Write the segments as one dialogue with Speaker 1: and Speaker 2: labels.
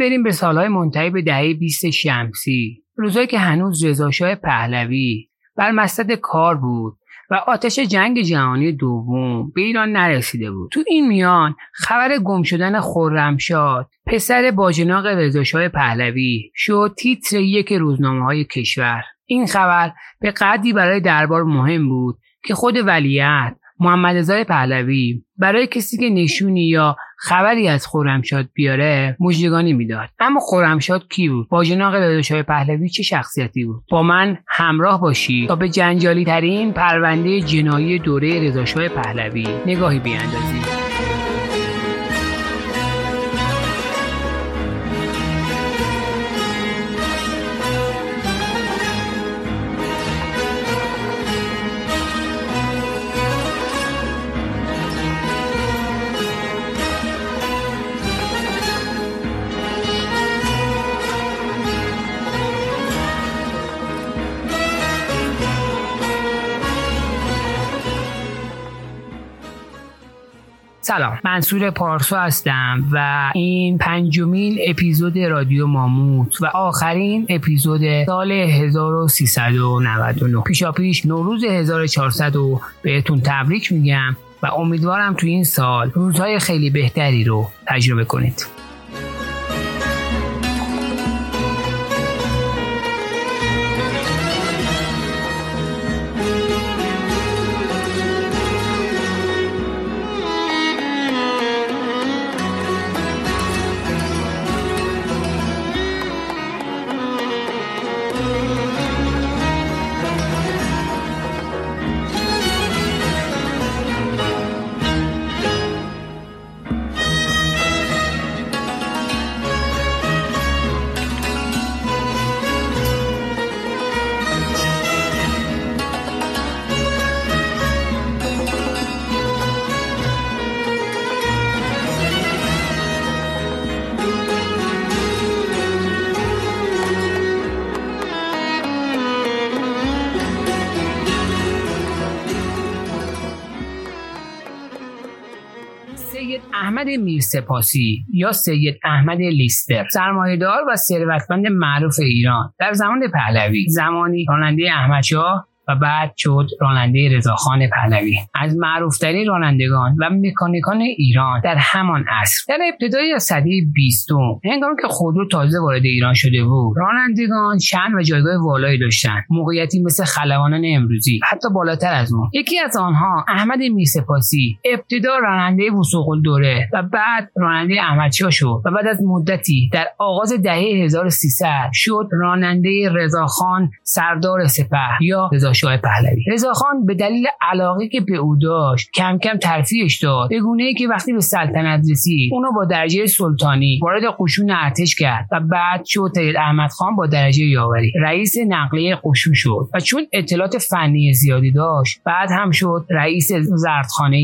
Speaker 1: بریم به سالهای منتهی به دهه 20 شمسی روزایی که هنوز رضاشاه پهلوی بر مسند کار بود و آتش جنگ جهانی دوم به ایران نرسیده بود. تو این میان خبر گم شدن خرمشاد پسر باجناق رضاشاه پهلوی شد تیتر یک روزنامه های کشور. این خبر به قدری برای دربار مهم بود که خود ولیعت محمد پهلوی برای کسی که نشونی یا خبری از خورمشاد بیاره مژدگانی می‌داد. اما خورمشاد کی بود؟ باجناق رضاشاه پهلوی چه شخصیتی بود؟ با من همراه باشید تا به جنجالی ترین پرونده جنایی دوره رضاشاه پهلوی. نگاهی بیاندازیم سلام. منصور پارسو هستم و این پنجمین اپیزود رادیو ماموت و آخرین اپیزود سال 1399 پیشا پیش نوروز 1400 رو بهتون تبریک میگم و امیدوارم تو این سال روزهای خیلی بهتری رو تجربه کنید. احمد میرسپاسی یا سید احمد لیستر سرمایهدار و ثروتمند معروف ایران. در زمان پهلوی زمانی راننده احمدشاه و بعد شد راننده رضاخان پهلوی. از معروفترین رانندگان و مکانیکان ایران در همان عصر. در ابتدای سده بیستم هنگامی که خودرو تازه وارد ایران شده بود رانندگان شن و جایگاه والایی داشتند. موقعیتی مثل خلبانان امروزی حتی بالاتر از ما یکی از آنها احمد میرسپاسی ابتدا راننده وسوق دوره و بعد راننده احمدشاه شد و بعد از مدتی در آغاز دهه 1300 شد راننده رضاخان سردار سپه یا رضا شاه پهلوی. رضاخان به دلیل علاقه که به او داشت کم کم ترفیعش داد. به گونه ای که وقتی به سلطنت رسید اونو با درجه سلطانی وارد قشون ارتش کرد و بعد شد سید احمد خان با درجه یاوری. رئیس نقلیه قشون شد و چون اطلاعات فنی زیادی داشت بعد هم شد رئیس زردخانه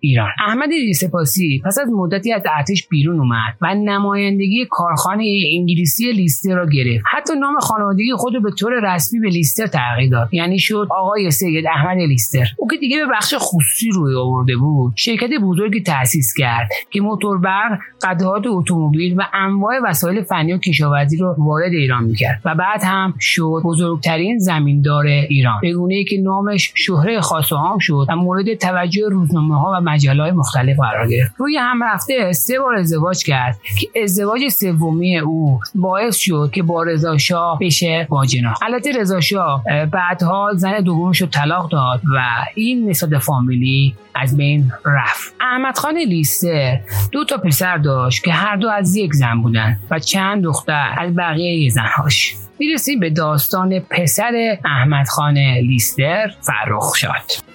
Speaker 1: ایران. احمد سپاسی پس از مدتی از ارتش بیرون اومد و نمایندگی کارخانه انگلیسی لیستر را گرفت. حتی نام خانوادگی خود به طور رسمی به لیستر تغییر داد. یعنی شد آقای سید احمد لیستر. او که دیگه به بخش خصوصی روی آورده بود. شرکت بزرگی تأسیس کرد که موتور برق قطعات اتومبیل و انواع وسایل فنی و کشاورزی رو وارد ایران می‌کرد و بعد هم شد بزرگترین زمیندار ایران. به که نامش شهره خاص و عام شد و مورد توجه روزنامه ها و مجله های مختلف قرار گرفت. روی هم رفته سه بار ازدواج کرد که ازدواج سومی او باعث شد که با رضا شاه بشه باجناق البته رضا شاه بعدها زن دومش رو طلاق داد و این نسبت فامیلی از بین رفت. احمد خان لیستر دو تا پسر داشت که هر دو از یک زن بودن و چند دختر از بقیه زنهاش. می‌رسیم به داستان پسر احمد خان لیستر فرخ شد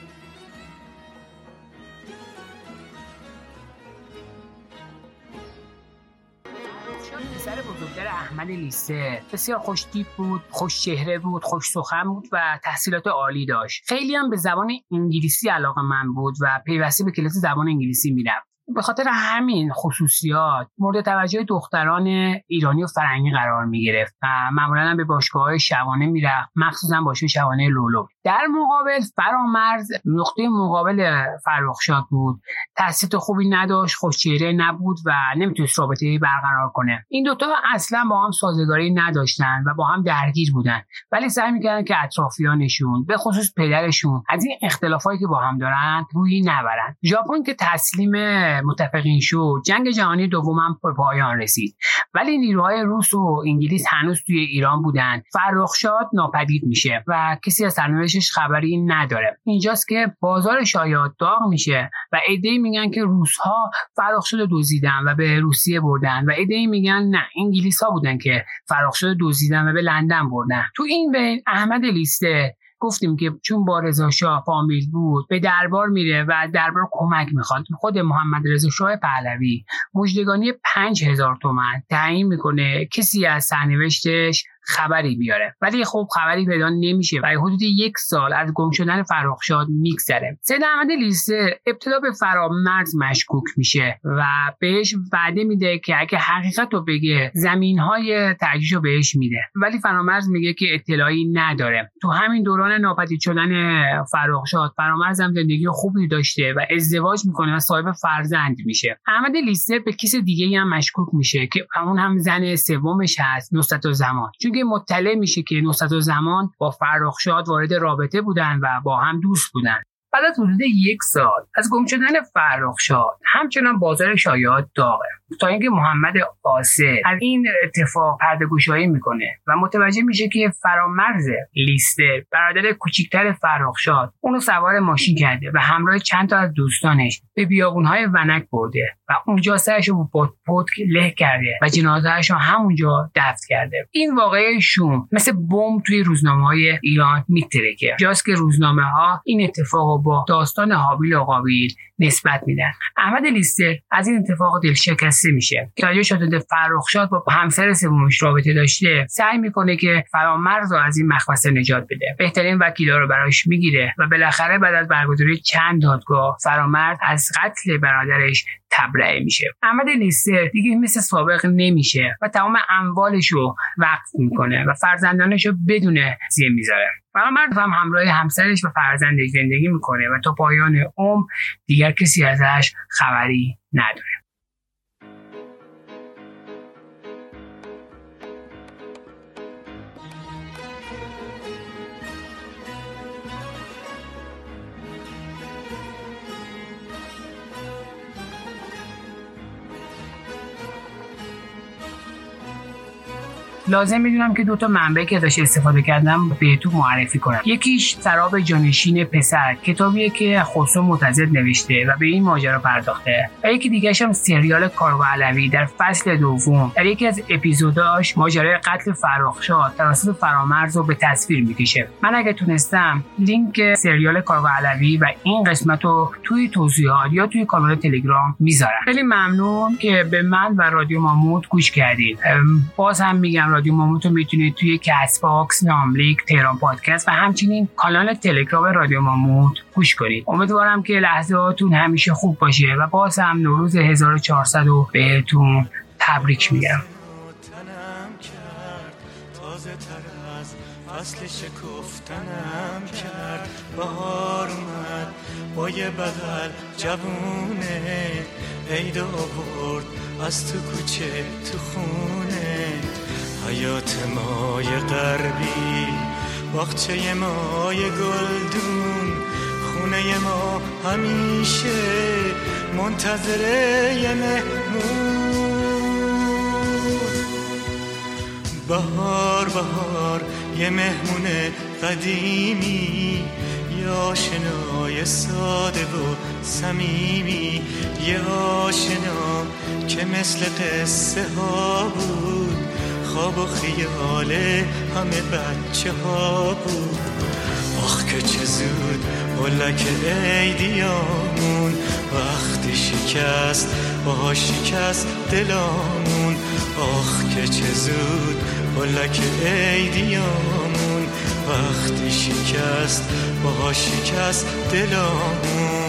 Speaker 1: احمد لیسه بسیار خوشتیپ بود خوش چهره بود خوش سخن بود و تحصیلات عالی داشت. خیلی هم به زبان انگلیسی علاقه من بود و پیوسته به کلاس زبان انگلیسی می‌رفت به خاطر همین خصوصیات مورد توجه دختران ایرانی و فرنگی قرار می گرفت و معمولا به باشگاه های شبانه می‌رفت مخصوصا باشگاه شبانه لولو. در مقابل فرامرز نقطه مقابل فرخشاد بود. تحصیلات خوبی نداشت خوشچهره نبود و نمی‌تونست رابطه برقرار کنه. این دوتا اصلا با هم سازگاری نداشتن و با هم درگیر بودن. ولی سعی می‌کردن که اطرافیانشون به خصوص پدرشون از این اختلافایی که با هم دارن روی نبرن. ژاپن که تسلیم متفقین شد جنگ جهانی دوم هم به پایان رسید. ولی نیروهای روس و انگلیس هنوز توی ایران بودن. فرخشاد ناپدید میشه و کسی از سرنوشتش خبری نداره. اینجاست که بازار شایعات داغ میشه و ایده میگن که روس ها فرخشاد دزدیدن و به روسیه بردن و ایده میگن نه انگلیس ها بودن که فرخشاد دزدیدن و به لندن بردن. تو این بین احمد لیسته گفتیم که چون با رضا شاه فامیل بود به دربار میره و دربار کمک می‌خواد. خود محمد رضا شاه پهلوی مجدگانی پنج هزار تومن تعیین می‌کنه. کسی از سرنوشتش خبری بیاره. ولی خب خبری پیدا نمیشه و حدود یک سال از گم شدن فرخشاد میگذره. سید احمد لیسه ابتدا به فرامرز مشکوک میشه و بهش وعده میده که اگه حقیقت رو بگه زمین های رو بهش میده. ولی فرامرز میگه که اطلاعی نداره. تو همین دوران ناپدید شدن فرخشاد فرامرز هم زندگی خوبی داشته و ازدواج می‌کنه و صاحب فرزند میشه. احمد لیسه به کس دیگه هم مشکوک میشه که اون هم زن سومش هست نصرت زمان. چون مطلع میشه که نصرت زمان با فرخشاد وارد رابطه بودن و با هم دوست بودن. بعد از حدود یک سال از گم شدن فرخشاد همچنان بازار شایعات داغه. تا اینکه محمد قاسه از این اتفاق پرده گوشایی می‌کنه و متوجه میشه که فرامرز لیسته برادر کوچیکتر فرخشاد اونو سوار ماشین کرده و همراه چند تا از دوستانش به بیابونهای ونک برده و اونجا سرش رو با پتک له کرده و جنازهش رو همونجا دفن کرده. این واقعه شوم مثل بمب توی روزنامه های ایران میترکه. جاست که روزنامه ها این اتفاق با داستان حابیل و قابیل نسبت میدن. احمد لیستر از این اتفاق دل شکسته میشه. راجع شده فرخشاد با همسر سومش رابطه داشته. سعی می‌کنه که فرامرز رو از این مخمسه نجات بده. بهترین وکیلا رو براش می‌گیره و بالاخره بعد از برگزاری چند دادگاه فرامرز از قتل برادرش تبرئه میشه. احمد لیستر دیگه مثل سابق نمیشه و تمام اموالش رو وقف می‌کنه و فرزندانش رو بدون زیر می‌ذاره. فرامرز هم همراه همسرش و فرزندش زندگی می‌کنه و تا پایان عمر دیگر کسی ازش خبری نداره. لازم می‌دونم که دو تا منبع که ازش استفاده کردم بهتون معرفی کنم. یکیش سراب جانشین پسر کتابیه که خسرو معتزد نوشته و به این ماجرا پرداخته. و یکی دیگه هم سریال کارگاه علوی در فصل دوم. در یکی از اپیزوداش ماجرای قتل فراخشاد توسط فرامرز رو به تصویر می‌کشه. من اگه تونستم لینک سریال کارگاه علوی و این قسمت رو توی توضیحات یا توی کانال تلگرام می‌ذارم. خیلی ممنون که به من و رادیو ماموت گوش کردید. باز هم میگم رادیو ماموت رو می‌تونید توی Castbox ناملیک تهران پادکست و همچنین کانال تلگرام رادیو ماموت گوش کنید. امیدوارم که لحظاتون همیشه خوب باشه و باز هم نوروز 1400 رو بهتون تبریک میگم. فصل شکفتنم کرد. بهار اومد با یه بغل جوونه عید آورد. از تو کوچه تو خونه حیات مای غربی باغچه مای گلدون خونه ما همیشه منتظره مهمون. بهار بهار یه مهمون قدیمی یه آشنای ساده و صمیمی یه آشنا که مثل قصه ها بود. خواب و خیال همه بچه ها بود. آخ که چه زود بلک ایدیامون وقتی شکست با شکست دلامون. آخ که چه زود بلک ایدیامون وقتی شکست با شکست دلامون.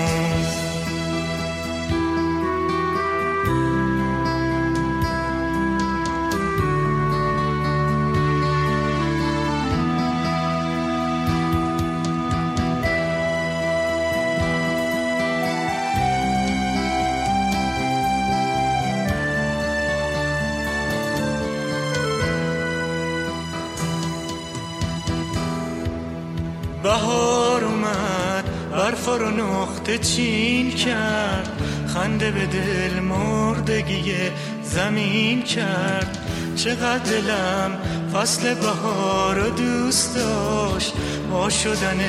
Speaker 2: بهار اومد برف رو نقطه چین کرد. خنده به دل مردگی زمین کرد. چقدر دلم فصل بهار رو دوست داشت. با شدن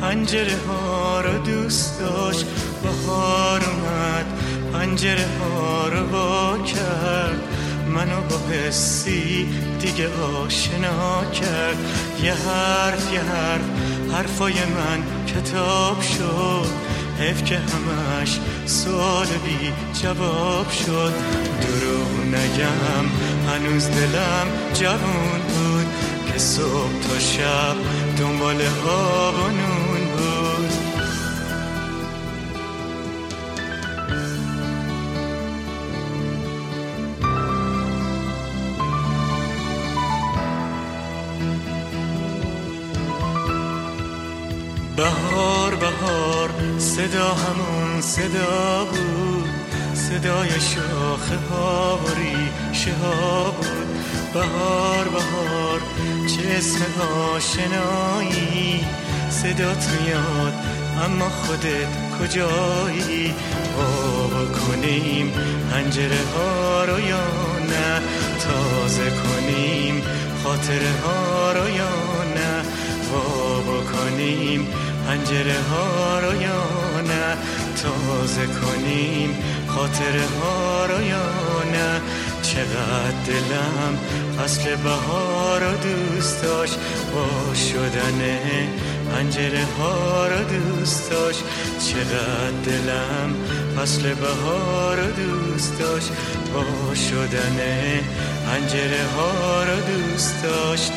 Speaker 2: پنجره ها رو دوست داشت. بهار اومد پنجره ها رو با کرد. منو با حسی دیگه آشنا کرد. یه حرف یه حرف حرفای من کتاب شد. حیف که همش سوال بی جواب شد. دروغ نگم هنوز دلم جوون بود. که صبح تا شب دنبال ها و بهار بهار صدا همون صدا بود صدای شاخه ها و ریشه ها بود. بهار بهار چه اسم آشنایی صدات میاد اما خودت کجایی؟ بابا کنیم پنجره ها رو یا نه؟ تازه کنیم خاطره ها رو یا نه؟ بابا کنیم پنجره ها رو یا نه؟ تازه کنیم خاطره ها رو یا نه؟ چقدر دلم فصل بهار رو دوست داشت. با شدن پنجره ها رو دوست داشت. چقدر دلم فصل بهار رو دوست داشت. با شدن پنجره ها رو دوست داشت.